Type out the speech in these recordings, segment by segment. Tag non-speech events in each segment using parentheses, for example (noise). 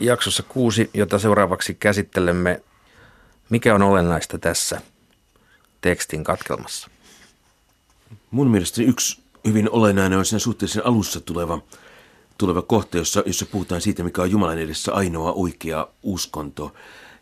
jaksossa kuusi, jota seuraavaksi käsittelemme. Mikä on olennaista tässä tekstin katkelmassa? Mun mielestäni yksi hyvin olennainen on sen suhteellisen alussa tuleva, tuleva kohta, jossa, jossa puhutaan siitä, mikä on Jumalan edessä ainoa oikea uskonto.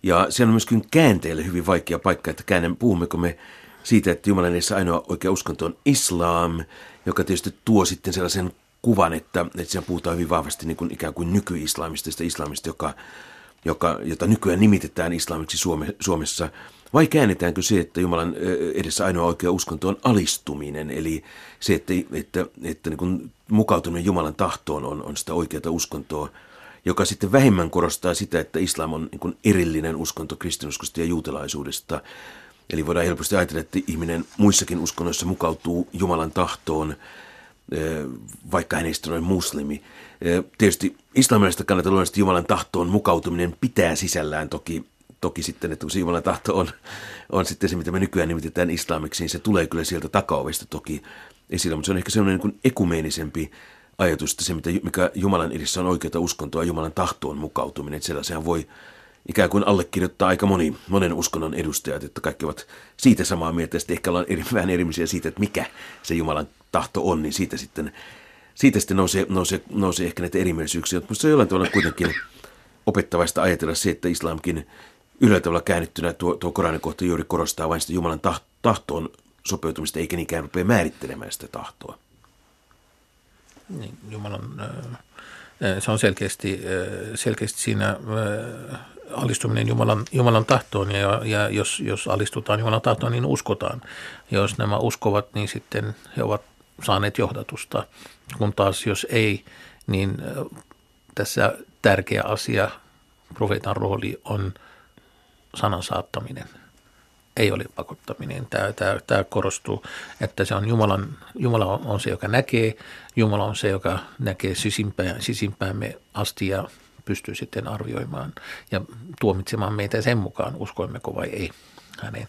Ja se on myöskin käänteelle hyvin vaikea paikka, että käännän, puhummeko me siitä, että Jumalan edessä ainoa oikea uskonto on islam, joka tietysti tuo sitten sellaisen kuvan, että, että siellä puhutaan hyvin vahvasti niin kuin ikään kuin nykyislamistista islamista, joka, joka, jota nykyään nimitetään islamiksi Suome, Suomessa. Vai käännetäänkö se, että Jumalan edessä ainoa oikea uskonto on alistuminen, eli se, että, että, että niin kuin mukautuminen Jumalan tahtoon on, on sitä oikeaa uskontoa, joka sitten vähemmän korostaa sitä, että islam on niin kuin erillinen uskonto kristinuskosta ja juutalaisuudesta. Eli voidaan helposti ajatella, että ihminen muissakin uskonnoissa mukautuu Jumalan tahtoon, vaikka hän ei ole muslimi. Tietysti islamilaisesta kannalta luonnollisesti Jumalan tahtoon mukautuminen pitää sisällään toki, toki sitten, että kun se Jumalan tahto on, on sitten se, mitä me nykyään nimitetään islamiksi, niin se tulee kyllä sieltä takaovesta toki esille, mutta se on ehkä sellainen niin ekumeenisempi ajatus, että se, mitä, mikä Jumalan edessä on oikeaa uskontoa, Jumalan tahtoon mukautuminen, että sellaisen voi ikään kuin allekirjoittaa aika moni, monen uskonnon edustajat, että kaikki ovat siitä samaa mieltä, ja sitten ehkä ollaan eri, (laughs) vähän erimisiä siitä, että mikä se Jumalan tahto on, niin siitä sitten, siitä sitten nousee, nousee, nousee ehkä näitä erimielisyyksiä. Mutta se on jollain tavalla kuitenkin opettavaista ajatella se, että islamkin yhdellä tavalla käännettynä tuo, tuo Koranin kohta juuri korostaa vain sitä Jumalan tahtoon sopeutumista, eikä niinkään rupea määrittelemään sitä tahtoa. Niin, Jumalan, se on selkeästi, selkeästi siinä alistuminen Jumalan, Jumalan tahtoon ja, ja jos, jos alistutaan Jumalan tahtoon, niin uskotaan. Jos nämä uskovat, niin sitten he ovat saaneet johdatusta, kun taas jos ei, niin tässä tärkeä asia, profeetan rooli on sanan saattaminen, ei ole pakottaminen. Tämä, tämä, tämä korostuu, että se on Jumalan, Jumala on se, joka näkee, Jumala on se, joka näkee sisimpään, sisimpäämme asti ja pystyy sitten arvioimaan ja tuomitsemaan meitä sen mukaan, uskoimmeko vai ei häneen.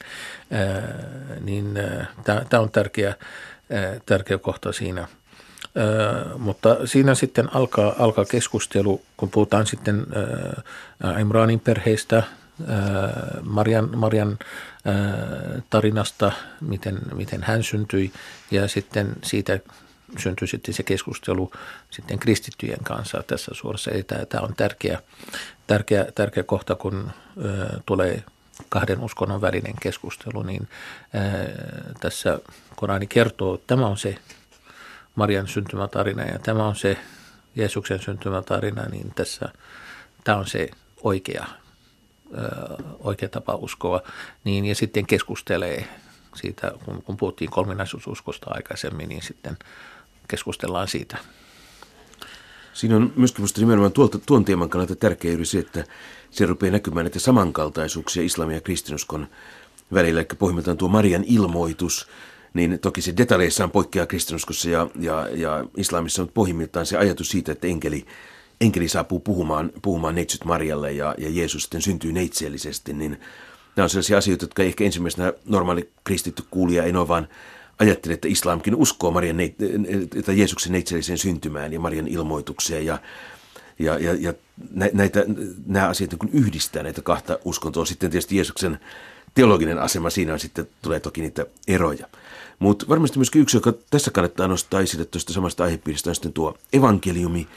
Ää, niin tämä on tärkeä, ää, tärkeä kohta siinä. Mutta siinä sitten alkaa, alkaa keskustelu, kun puhutaan sitten Imranin perheistä, Marian, Marian tarinasta, miten, miten hän syntyi ja sitten siitä syntyi sitten se keskustelu sitten kristittyjen kanssa tässä suorassa. Eli tämä, tämä on tärkeä, tärkeä, tärkeä kohta, kun tulee kahden uskonnon välinen keskustelu, niin ö, tässä Korani kertoo, että tämä on se Marian syntymätarina ja tämä on se Jeesuksen syntymätarina, niin tässä tämä on se oikea, ö, oikea tapa uskoa. Niin, ja sitten keskustelee siitä, kun, kun puhuttiin kolminaisuususkosta aikaisemmin, niin sitten keskustellaan siitä. Siinä on myöskin minusta nimenomaan tuolta, tuon teeman kannalta tärkeä juuri se, että se rupeaa näkymään näitä samankaltaisuuksia islamin ja kristinuskon välillä. Eli pohjimmiltaan tuo Marian ilmoitus, niin toki se detaljeissaan poikkeaa kristinuskossa ja, ja, ja islamissa, on pohjimmiltaan se ajatus siitä, että enkeli, enkeli saapuu puhumaan, puhumaan neitsyt Marialle ja, ja Jeesus sitten syntyy neitsellisesti, niin nämä on sellaisia asioita, jotka ehkä ensimmäisenä normaali kristitty kuulija ei ole vaan ajatteli, että islamkin uskoo Marian, että Jeesuksen neitselliseen syntymään ja Marian ilmoitukseen ja, ja, ja, ja näitä, nämä asiat niin yhdistää näitä kahta uskontoa. Sitten tietysti Jeesuksen teologinen asema siinä on sitten, tulee toki niitä eroja. Mutta varmasti myöskin yksi, joka tässä kannattaa nostaa esille tuosta samasta aihepiiristä, on sitten tuo evankeliumi.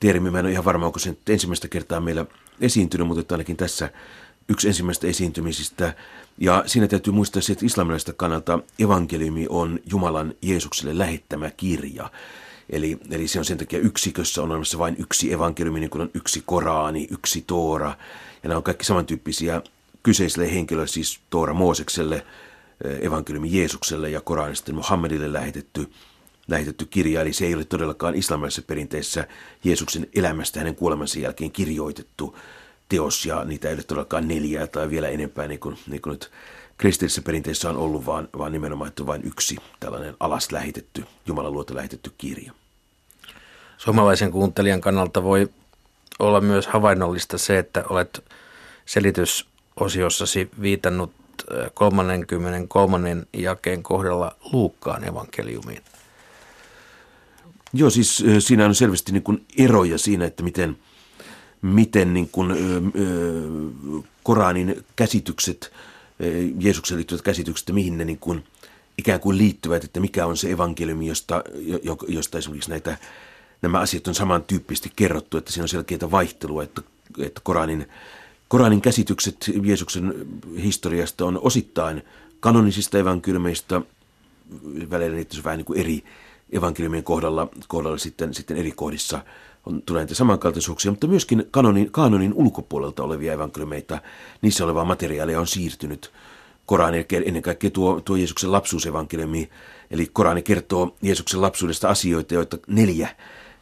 Termi, mä en ole ihan varma, onko se nyt ensimmäistä kertaa meillä esiintynyt, mutta ainakin tässä yksi ensimmäistä esiintymisistä. Ja siinä täytyy muistaa se, että islamilaisesta kannalta evankeliumi on Jumalan Jeesukselle lähettämä kirja. Eli, eli se on sen takia yksikössä on olemassa vain yksi evankeliumi, niin kuin on yksi Koraani, yksi Toora. Ja nämä on kaikki samantyyppisiä kyseiselle henkilölle, siis Toora Moosekselle, eh, evankeliumi Jeesukselle ja Korani sitten Muhammedille lähetetty, lähetetty kirja. Eli se ei ole todellakaan islamilaisessa perinteessä Jeesuksen elämästä hänen kuolemansa jälkeen kirjoitettu teos ja niitä ei ole todellakaan neljää tai vielä enempää niin kuin, niin kuin nyt kristillisessä perinteessä on ollut, vaan, vaan nimenomaan että vain yksi tällainen alas lähetetty, Jumalan luota lähetetty kirja. Suomalaisen kuuntelijan kannalta voi olla myös havainnollista se, että olet selitysosiossasi viitannut 33. jakeen kohdalla Luukkaan evankeliumiin. Joo, siis siinä on selvästi niin kuin eroja siinä, että miten – miten niin kuin, Koranin käsitykset, Jeesuksen liittyvät käsitykset, mihin ne niin kuin, ikään kuin liittyvät, että mikä on se evankeliumi, josta, josta esimerkiksi näitä, nämä asiat on samantyyppisesti kerrottu, että siinä on selkeitä vaihtelua, että, että Koranin, Koranin käsitykset Jeesuksen historiasta on osittain kanonisista evankeliumeista, välillä niitä on vähän niin kuin eri evankeliumien kohdalla, kohdalla sitten, sitten eri kohdissa on, tulee näitä samankaltaisuuksia, mutta myöskin kanonin, kanonin ulkopuolelta olevia evankeliumeita, niissä olevaa materiaalia on siirtynyt Korani, ennen kaikkea tuo, tuo Jeesuksen lapsuusevankeliumi, eli Korani kertoo Jeesuksen lapsuudesta asioita, joita neljä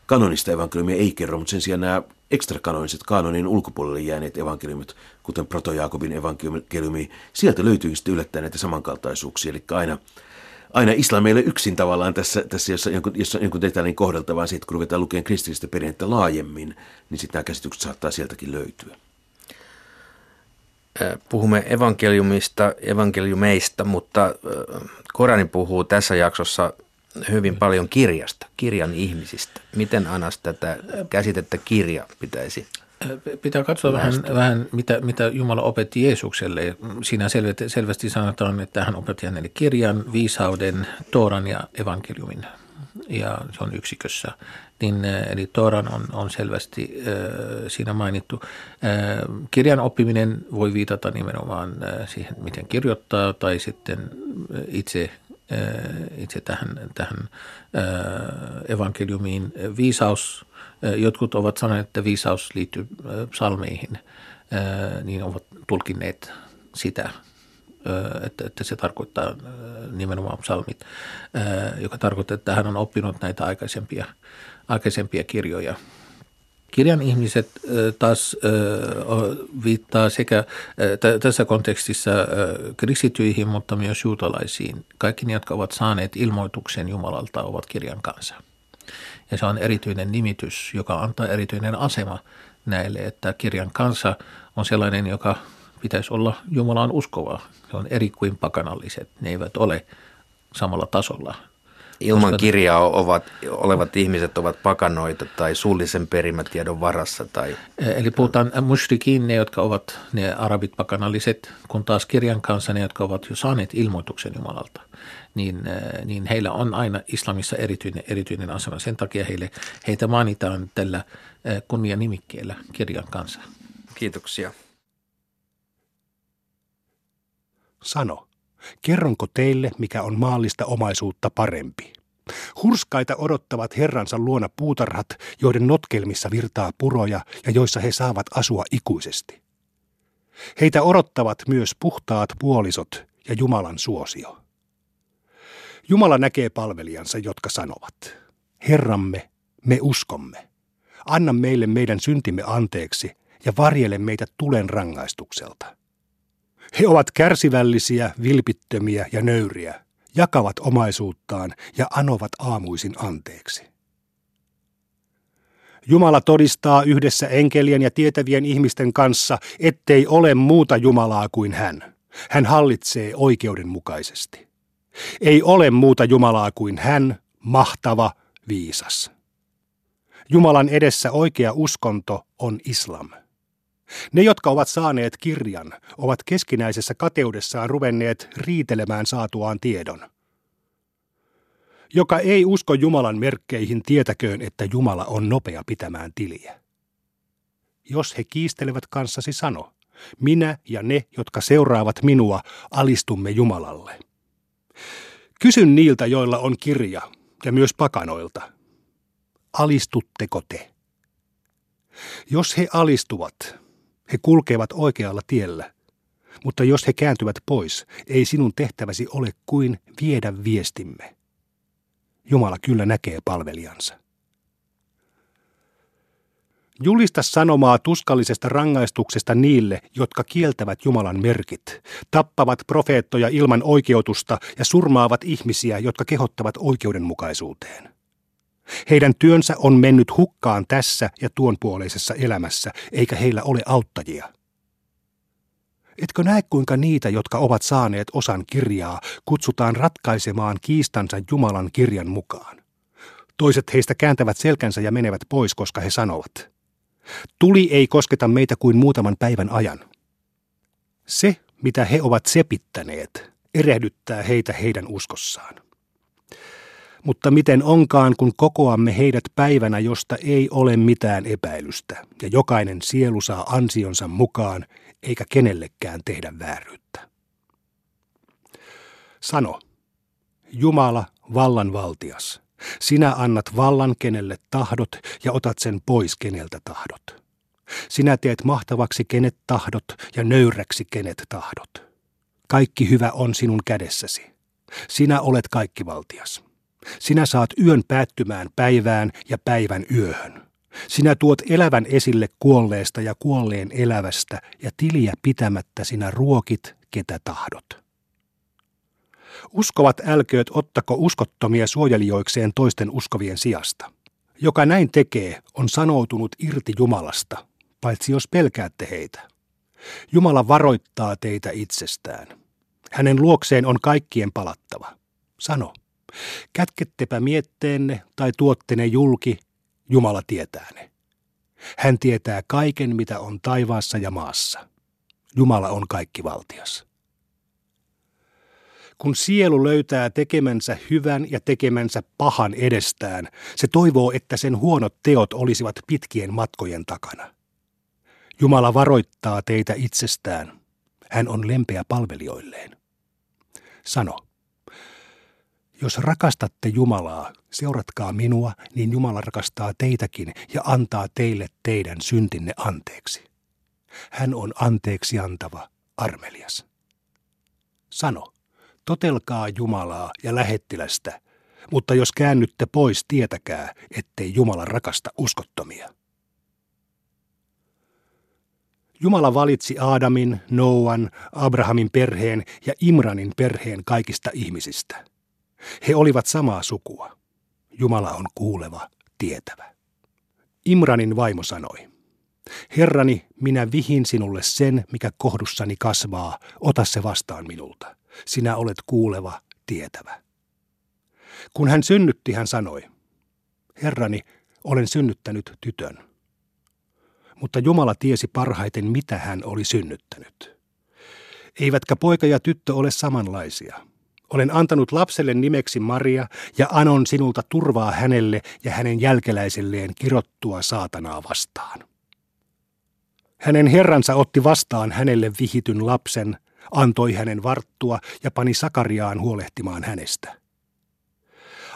kanonista evankeliumia ei kerro, mutta sen sijaan nämä ekstrakanoniset, kanonin ulkopuolelle jääneet evankeliumit, kuten Proto-Jaakobin evankeliumi, sieltä löytyy sitten yllättäen näitä samankaltaisuuksia, eli aina aina islam ei ole yksin tavallaan tässä, tässä jossa, jonkun, jossa jonkun detailin kohdalta, vaan siitä kun ruvetaan lukemaan kristillistä perinnettä laajemmin, niin sitten nämä käsitykset saattaa sieltäkin löytyä. Puhumme evankeliumista, evankeliumeista, mutta Korani puhuu tässä jaksossa hyvin paljon kirjasta, kirjan ihmisistä. Miten Anas tätä käsitettä kirja pitäisi Pitää katsoa vähän, vähän mitä, mitä Jumala opetti Jeesukselle. Siinä selvästi, selvästi sanotaan, että hän opetti hänelle kirjan, viisauden, Tooran ja evankeliumin. Ja se on yksikössä. Niin, eli Tooran on, on selvästi äh, siinä mainittu. Äh, kirjan oppiminen voi viitata nimenomaan äh, siihen, miten kirjoittaa, tai sitten itse itse tähän, tähän evankeliumiin. Viisaus Jotkut ovat sanoneet, että viisaus liittyy psalmeihin, niin ovat tulkineet sitä, että, että se tarkoittaa nimenomaan psalmit, joka tarkoittaa, että hän on oppinut näitä aikaisempia, aikaisempia kirjoja. Kirjan ihmiset taas viittaa sekä tässä kontekstissa kristityihin, mutta myös juutalaisiin. Kaikki ne, jotka ovat saaneet ilmoituksen Jumalalta, ovat kirjan kanssa – ja se on erityinen nimitys, joka antaa erityinen asema näille, että kirjan kanssa on sellainen, joka pitäisi olla Jumalaan uskova. Se on eri kuin pakanalliset. Ne eivät ole samalla tasolla. Ilman Koska kirjaa ovat, olevat ihmiset ovat pakanoita tai suullisen perimätiedon varassa. Tai... Eli puhutaan mushrikin, ne jotka ovat ne arabit pakanalliset, kun taas kirjan kanssa ne, jotka ovat jo saaneet ilmoituksen Jumalalta niin, äh, niin heillä on aina islamissa erityinen, erityinen asema. Sen takia heille, heitä mainitaan tällä äh, kunnianimikkeellä kirjan kanssa. Kiitoksia. Sano, kerronko teille, mikä on maallista omaisuutta parempi? Hurskaita odottavat herransa luona puutarhat, joiden notkelmissa virtaa puroja ja joissa he saavat asua ikuisesti. Heitä odottavat myös puhtaat puolisot ja Jumalan suosio. Jumala näkee palvelijansa, jotka sanovat, Herramme, me uskomme. Anna meille meidän syntimme anteeksi ja varjele meitä tulen rangaistukselta. He ovat kärsivällisiä, vilpittömiä ja nöyriä, jakavat omaisuuttaan ja anovat aamuisin anteeksi. Jumala todistaa yhdessä enkelien ja tietävien ihmisten kanssa, ettei ole muuta Jumalaa kuin hän. Hän hallitsee oikeudenmukaisesti. Ei ole muuta Jumalaa kuin hän, mahtava, viisas. Jumalan edessä oikea uskonto on islam. Ne, jotka ovat saaneet kirjan, ovat keskinäisessä kateudessaan ruvenneet riitelemään saatuaan tiedon. Joka ei usko Jumalan merkkeihin, tietäköön, että Jumala on nopea pitämään tiliä. Jos he kiistelevät kanssasi, sano, minä ja ne, jotka seuraavat minua, alistumme Jumalalle. Kysyn niiltä, joilla on kirja, ja myös pakanoilta. Alistutteko te? Jos he alistuvat, he kulkevat oikealla tiellä, mutta jos he kääntyvät pois, ei sinun tehtäväsi ole kuin viedä viestimme. Jumala kyllä näkee palvelijansa. Julista sanomaa tuskallisesta rangaistuksesta niille, jotka kieltävät Jumalan merkit, tappavat profeettoja ilman oikeutusta ja surmaavat ihmisiä, jotka kehottavat oikeudenmukaisuuteen. Heidän työnsä on mennyt hukkaan tässä ja tuonpuoleisessa elämässä, eikä heillä ole auttajia. Etkö näe, kuinka niitä, jotka ovat saaneet osan kirjaa, kutsutaan ratkaisemaan kiistansa Jumalan kirjan mukaan? Toiset heistä kääntävät selkänsä ja menevät pois, koska he sanovat – Tuli ei kosketa meitä kuin muutaman päivän ajan. Se, mitä he ovat sepittäneet, erehdyttää heitä heidän uskossaan. Mutta miten onkaan, kun kokoamme heidät päivänä, josta ei ole mitään epäilystä, ja jokainen sielu saa ansionsa mukaan, eikä kenellekään tehdä vääryyttä. Sano, Jumala, vallanvaltias, sinä annat vallan kenelle tahdot ja otat sen pois keneltä tahdot. Sinä teet mahtavaksi kenet tahdot ja nöyräksi kenet tahdot. Kaikki hyvä on sinun kädessäsi. Sinä olet kaikkivaltias. Sinä saat yön päättymään päivään ja päivän yöhön. Sinä tuot elävän esille kuolleesta ja kuolleen elävästä ja tiliä pitämättä sinä ruokit, ketä tahdot. Uskovat älkööt ottako uskottomia suojelijoikseen toisten uskovien sijasta. Joka näin tekee, on sanoutunut irti Jumalasta, paitsi jos pelkäätte heitä. Jumala varoittaa teitä itsestään. Hänen luokseen on kaikkien palattava. Sano, kätkettepä mietteenne tai tuotte ne julki, Jumala tietää ne. Hän tietää kaiken, mitä on taivaassa ja maassa. Jumala on kaikkivaltias. Kun sielu löytää tekemänsä hyvän ja tekemänsä pahan edestään, se toivoo, että sen huonot teot olisivat pitkien matkojen takana. Jumala varoittaa teitä itsestään. Hän on lempeä palvelijoilleen. Sano, jos rakastatte Jumalaa, seuratkaa minua, niin Jumala rakastaa teitäkin ja antaa teille teidän syntinne anteeksi. Hän on anteeksi antava, armelias. Sano, totelkaa Jumalaa ja lähettilästä, mutta jos käännytte pois, tietäkää, ettei Jumala rakasta uskottomia. Jumala valitsi Aadamin, Noan, Abrahamin perheen ja Imranin perheen kaikista ihmisistä. He olivat samaa sukua. Jumala on kuuleva, tietävä. Imranin vaimo sanoi, Herrani, minä vihin sinulle sen, mikä kohdussani kasvaa, ota se vastaan minulta. Sinä olet kuuleva, tietävä. Kun hän synnytti, hän sanoi, Herrani, olen synnyttänyt tytön mutta Jumala tiesi parhaiten, mitä hän oli synnyttänyt. Eivätkä poika ja tyttö ole samanlaisia. Olen antanut lapselle nimeksi Maria ja anon sinulta turvaa hänelle ja hänen jälkeläiselleen kirottua saatanaa vastaan. Hänen herransa otti vastaan hänelle vihityn lapsen, antoi hänen varttua ja pani Sakariaan huolehtimaan hänestä.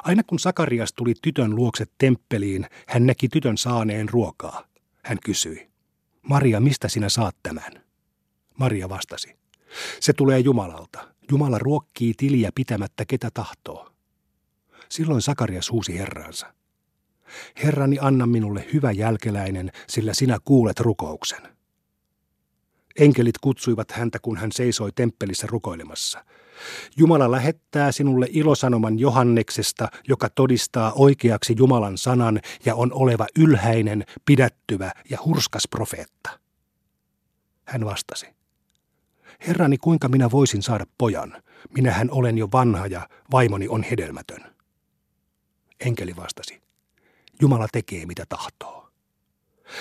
Aina kun Sakarias tuli tytön luokse temppeliin, hän näki tytön saaneen ruokaa. Hän kysyi, Maria, mistä sinä saat tämän? Maria vastasi, se tulee Jumalalta. Jumala ruokkii tiliä pitämättä ketä tahtoo. Silloin Sakarias huusi herransa. Herrani, anna minulle hyvä jälkeläinen, sillä sinä kuulet rukouksen. Enkelit kutsuivat häntä, kun hän seisoi temppelissä rukoilemassa. Jumala lähettää sinulle ilosanoman Johanneksesta, joka todistaa oikeaksi Jumalan sanan ja on oleva ylhäinen, pidättyvä ja hurskas profeetta. Hän vastasi. Herrani, kuinka minä voisin saada pojan? Minähän olen jo vanha ja vaimoni on hedelmätön. Enkeli vastasi. Jumala tekee mitä tahtoo.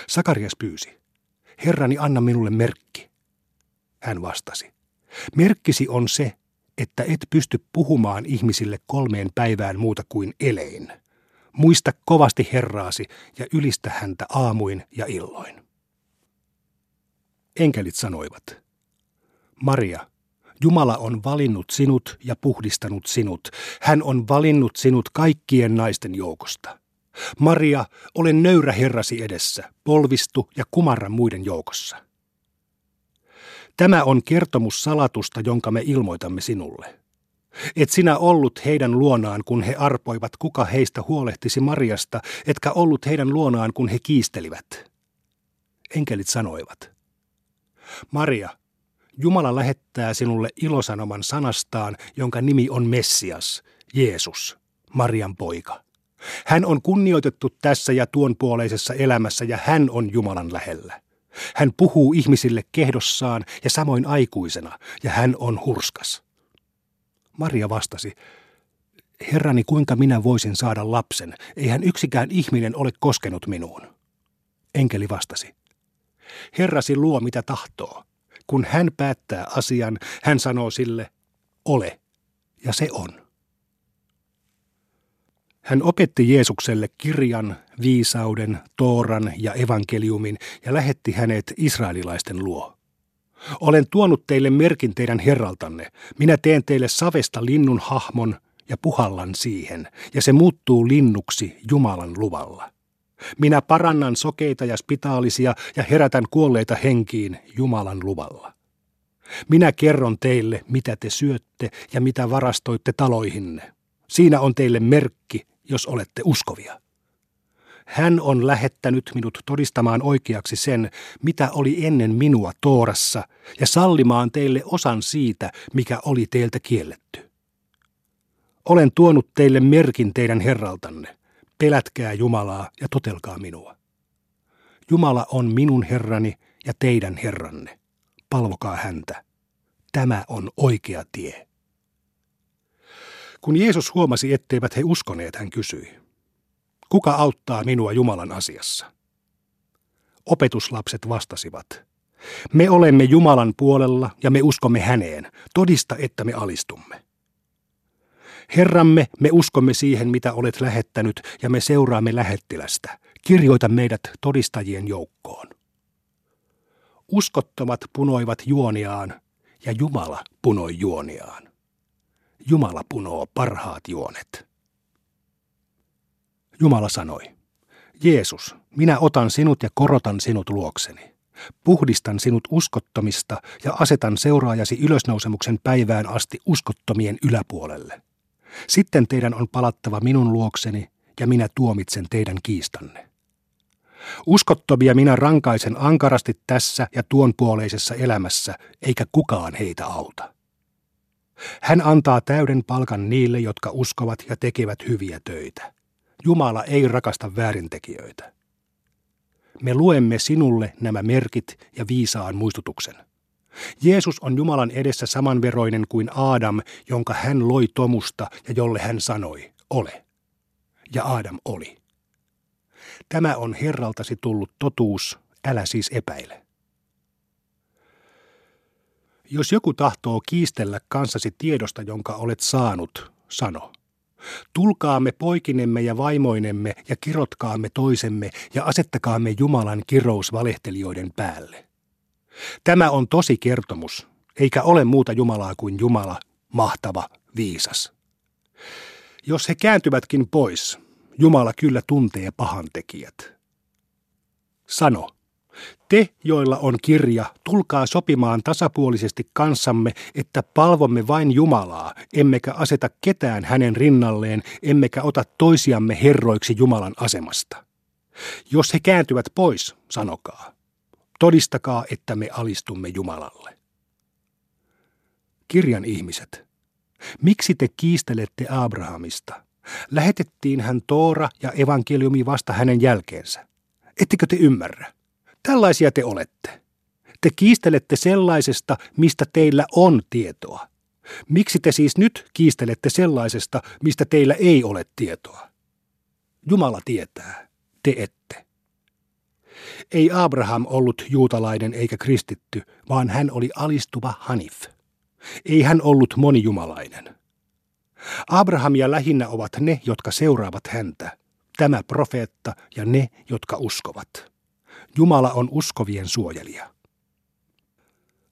Sakarias pyysi. Herrani, anna minulle merkki. Hän vastasi. Merkkisi on se, että et pysty puhumaan ihmisille kolmeen päivään muuta kuin elein. Muista kovasti Herraasi ja ylistä häntä aamuin ja illoin. Enkelit sanoivat, Maria, Jumala on valinnut sinut ja puhdistanut sinut. Hän on valinnut sinut kaikkien naisten joukosta. Maria, olen nöyrä Herrasi edessä, polvistu ja kumarra muiden joukossa. Tämä on kertomus salatusta, jonka me ilmoitamme sinulle. Et sinä ollut heidän luonaan, kun he arpoivat, kuka heistä huolehtisi Mariasta, etkä ollut heidän luonaan, kun he kiistelivät. Enkelit sanoivat, Maria, Jumala lähettää sinulle ilosanoman sanastaan, jonka nimi on Messias, Jeesus, Marian poika. Hän on kunnioitettu tässä ja tuon puoleisessa elämässä ja hän on Jumalan lähellä. Hän puhuu ihmisille kehdossaan ja samoin aikuisena, ja hän on hurskas. Maria vastasi, Herrani, kuinka minä voisin saada lapsen? Eihän yksikään ihminen ole koskenut minuun. Enkeli vastasi. Herrasi luo mitä tahtoo. Kun hän päättää asian, hän sanoo sille, ole, ja se on. Hän opetti Jeesukselle kirjan, viisauden, Tooran ja evankeliumin ja lähetti hänet israelilaisten luo. Olen tuonut teille merkin teidän herraltanne. Minä teen teille savesta linnun hahmon ja puhallan siihen, ja se muuttuu linnuksi Jumalan luvalla. Minä parannan sokeita ja spitaalisia ja herätän kuolleita henkiin Jumalan luvalla. Minä kerron teille, mitä te syötte ja mitä varastoitte taloihinne. Siinä on teille merkki, jos olette uskovia. Hän on lähettänyt minut todistamaan oikeaksi sen, mitä oli ennen minua Toorassa, ja sallimaan teille osan siitä, mikä oli teiltä kielletty. Olen tuonut teille merkin teidän herraltanne. Pelätkää Jumalaa ja totelkaa minua. Jumala on minun herrani ja teidän herranne. Palvokaa häntä. Tämä on oikea tie. Kun Jeesus huomasi, etteivät he uskoneet, hän kysyi, kuka auttaa minua Jumalan asiassa? Opetuslapset vastasivat, me olemme Jumalan puolella ja me uskomme häneen, todista, että me alistumme. Herramme, me uskomme siihen, mitä olet lähettänyt, ja me seuraamme lähettilästä. Kirjoita meidät todistajien joukkoon. Uskottomat punoivat juoniaan, ja Jumala punoi juoniaan. Jumala punoo parhaat juonet. Jumala sanoi, Jeesus, minä otan sinut ja korotan sinut luokseni. Puhdistan sinut uskottomista ja asetan seuraajasi ylösnousemuksen päivään asti uskottomien yläpuolelle. Sitten teidän on palattava minun luokseni ja minä tuomitsen teidän kiistanne. Uskottomia minä rankaisen ankarasti tässä ja tuon puoleisessa elämässä, eikä kukaan heitä auta. Hän antaa täyden palkan niille, jotka uskovat ja tekevät hyviä töitä. Jumala ei rakasta väärintekijöitä. Me luemme sinulle nämä merkit ja viisaan muistutuksen. Jeesus on Jumalan edessä samanveroinen kuin Aadam, jonka hän loi tomusta ja jolle hän sanoi, ole. Ja Aadam oli. Tämä on Herraltasi tullut totuus, älä siis epäile. Jos joku tahtoo kiistellä kanssasi tiedosta, jonka olet saanut, sano. Tulkaamme poikinemme ja vaimoinemme ja kirotkaamme toisemme ja asettakaamme Jumalan kirous valehtelijoiden päälle. Tämä on tosi kertomus, eikä ole muuta Jumalaa kuin Jumala, mahtava, viisas. Jos he kääntyvätkin pois, Jumala kyllä tuntee pahantekijät. Sano, te, joilla on kirja, tulkaa sopimaan tasapuolisesti kanssamme, että palvomme vain Jumalaa, emmekä aseta ketään hänen rinnalleen, emmekä ota toisiamme herroiksi Jumalan asemasta. Jos he kääntyvät pois, sanokaa. Todistakaa, että me alistumme Jumalalle. Kirjan ihmiset, miksi te kiistelette Abrahamista? Lähetettiin hän Toora ja evankeliumi vasta hänen jälkeensä. Ettekö te ymmärrä? Tällaisia te olette. Te kiistelette sellaisesta, mistä teillä on tietoa. Miksi te siis nyt kiistelette sellaisesta, mistä teillä ei ole tietoa? Jumala tietää, te ette. Ei Abraham ollut juutalainen eikä kristitty, vaan hän oli alistuva Hanif. Ei hän ollut monijumalainen. Abrahamia lähinnä ovat ne, jotka seuraavat häntä, tämä profeetta ja ne, jotka uskovat. Jumala on uskovien suojelija.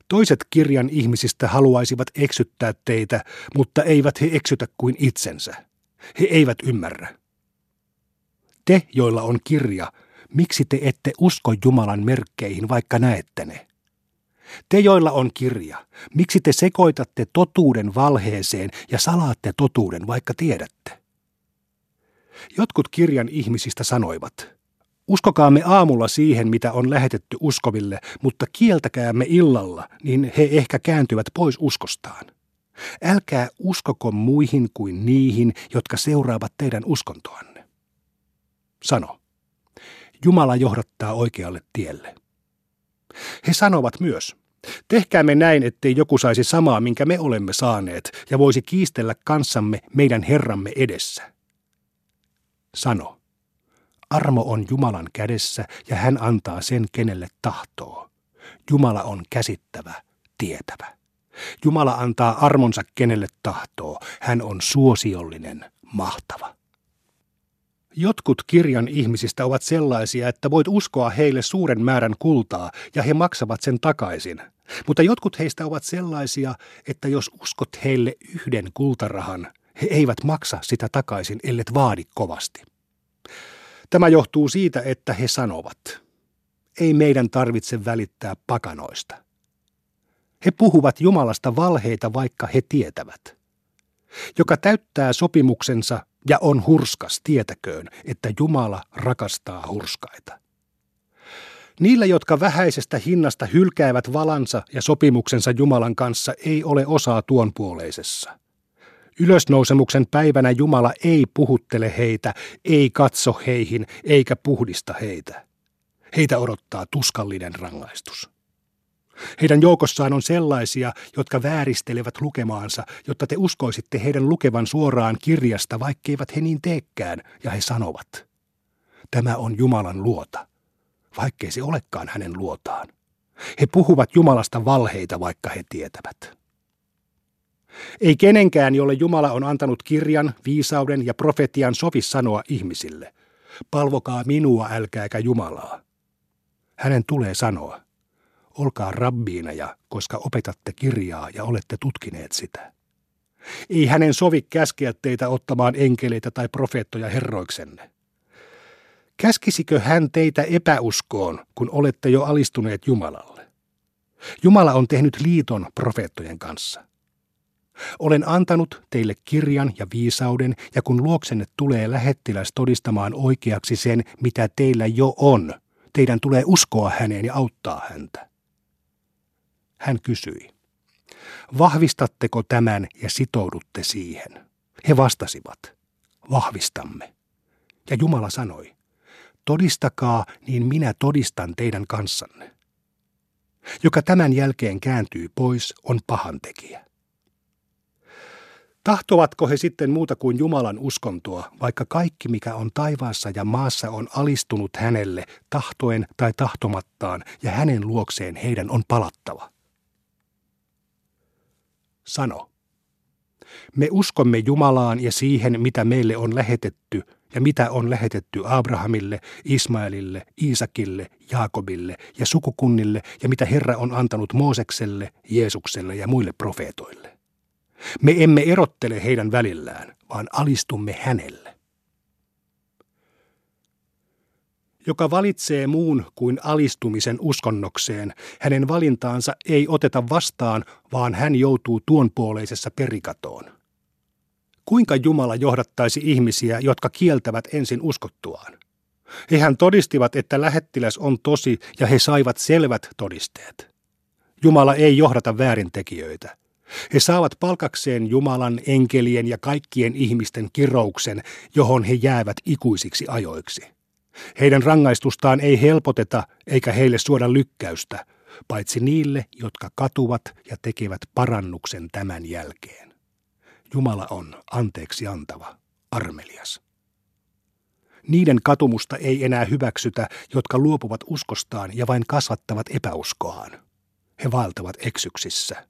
Toiset kirjan ihmisistä haluaisivat eksyttää teitä, mutta eivät he eksytä kuin itsensä. He eivät ymmärrä. Te, joilla on kirja, miksi te ette usko Jumalan merkkeihin, vaikka näette ne? Te, joilla on kirja, miksi te sekoitatte totuuden valheeseen ja salaatte totuuden, vaikka tiedätte? Jotkut kirjan ihmisistä sanoivat – Uskokaamme aamulla siihen, mitä on lähetetty uskoville, mutta kieltäkäämme illalla, niin he ehkä kääntyvät pois uskostaan. Älkää uskoko muihin kuin niihin, jotka seuraavat teidän uskontoanne. Sano, Jumala johdattaa oikealle tielle. He sanovat myös, tehkäämme näin, ettei joku saisi samaa, minkä me olemme saaneet, ja voisi kiistellä kanssamme meidän Herramme edessä. Sano, Armo on Jumalan kädessä ja hän antaa sen, kenelle tahtoo. Jumala on käsittävä, tietävä. Jumala antaa armonsa kenelle tahtoo. Hän on suosiollinen, mahtava. Jotkut kirjan ihmisistä ovat sellaisia, että voit uskoa heille suuren määrän kultaa ja he maksavat sen takaisin. Mutta jotkut heistä ovat sellaisia, että jos uskot heille yhden kultarahan, he eivät maksa sitä takaisin, ellet vaadi kovasti. Tämä johtuu siitä, että he sanovat, ei meidän tarvitse välittää pakanoista. He puhuvat Jumalasta valheita, vaikka he tietävät. Joka täyttää sopimuksensa ja on hurskas, tietäköön, että Jumala rakastaa hurskaita. Niillä, jotka vähäisestä hinnasta hylkäävät valansa ja sopimuksensa Jumalan kanssa, ei ole osaa tuon puoleisessa. Ylösnousemuksen päivänä Jumala ei puhuttele heitä, ei katso heihin, eikä puhdista heitä. Heitä odottaa tuskallinen rangaistus. Heidän joukossaan on sellaisia, jotka vääristelevät lukemaansa, jotta te uskoisitte heidän lukevan suoraan kirjasta, vaikkeivät he niin teekään, ja he sanovat, tämä on Jumalan luota, vaikkei se olekaan hänen luotaan. He puhuvat Jumalasta valheita, vaikka he tietävät. Ei kenenkään, jolle Jumala on antanut kirjan, viisauden ja profetian sovi sanoa ihmisille, palvokaa minua, älkääkä Jumalaa. Hänen tulee sanoa, olkaa rabbiineja, koska opetatte kirjaa ja olette tutkineet sitä. Ei hänen sovi käskeä teitä ottamaan enkeleitä tai profeettoja herroiksenne. Käskisikö hän teitä epäuskoon, kun olette jo alistuneet Jumalalle? Jumala on tehnyt liiton profeettojen kanssa. Olen antanut teille kirjan ja viisauden, ja kun luoksenne tulee lähettiläs todistamaan oikeaksi sen, mitä teillä jo on, teidän tulee uskoa häneen ja auttaa häntä. Hän kysyi, vahvistatteko tämän ja sitoudutte siihen? He vastasivat, vahvistamme. Ja Jumala sanoi, todistakaa, niin minä todistan teidän kanssanne. Joka tämän jälkeen kääntyy pois, on pahantekijä. Tahtovatko he sitten muuta kuin Jumalan uskontoa, vaikka kaikki mikä on taivaassa ja maassa on alistunut hänelle tahtoen tai tahtomattaan, ja hänen luokseen heidän on palattava? Sano. Me uskomme Jumalaan ja siihen, mitä meille on lähetetty ja mitä on lähetetty Abrahamille, Ismaelille, Iisakille, Jaakobille ja sukukunnille ja mitä Herra on antanut Moosekselle, Jeesukselle ja muille profeetoille. Me emme erottele heidän välillään, vaan alistumme hänelle. Joka valitsee muun kuin alistumisen uskonnokseen, hänen valintaansa ei oteta vastaan, vaan hän joutuu tuonpuoleisessa perikatoon. Kuinka Jumala johdattaisi ihmisiä, jotka kieltävät ensin uskottuaan? Hehän todistivat, että lähettiläs on tosi ja he saivat selvät todisteet. Jumala ei johdata väärintekijöitä. He saavat palkakseen Jumalan, enkelien ja kaikkien ihmisten kirouksen, johon he jäävät ikuisiksi ajoiksi. Heidän rangaistustaan ei helpoteta eikä heille suoda lykkäystä, paitsi niille, jotka katuvat ja tekevät parannuksen tämän jälkeen. Jumala on anteeksi antava, armelias. Niiden katumusta ei enää hyväksytä, jotka luopuvat uskostaan ja vain kasvattavat epäuskoaan. He vaeltavat eksyksissä.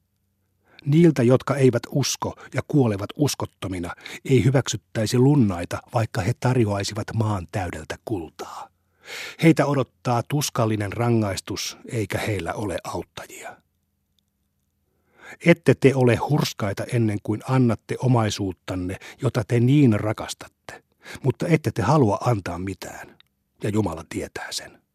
Niiltä, jotka eivät usko ja kuolevat uskottomina, ei hyväksyttäisi lunnaita, vaikka he tarjoaisivat maan täydeltä kultaa. Heitä odottaa tuskallinen rangaistus, eikä heillä ole auttajia. Ette te ole hurskaita ennen kuin annatte omaisuuttanne, jota te niin rakastatte, mutta ette te halua antaa mitään, ja Jumala tietää sen.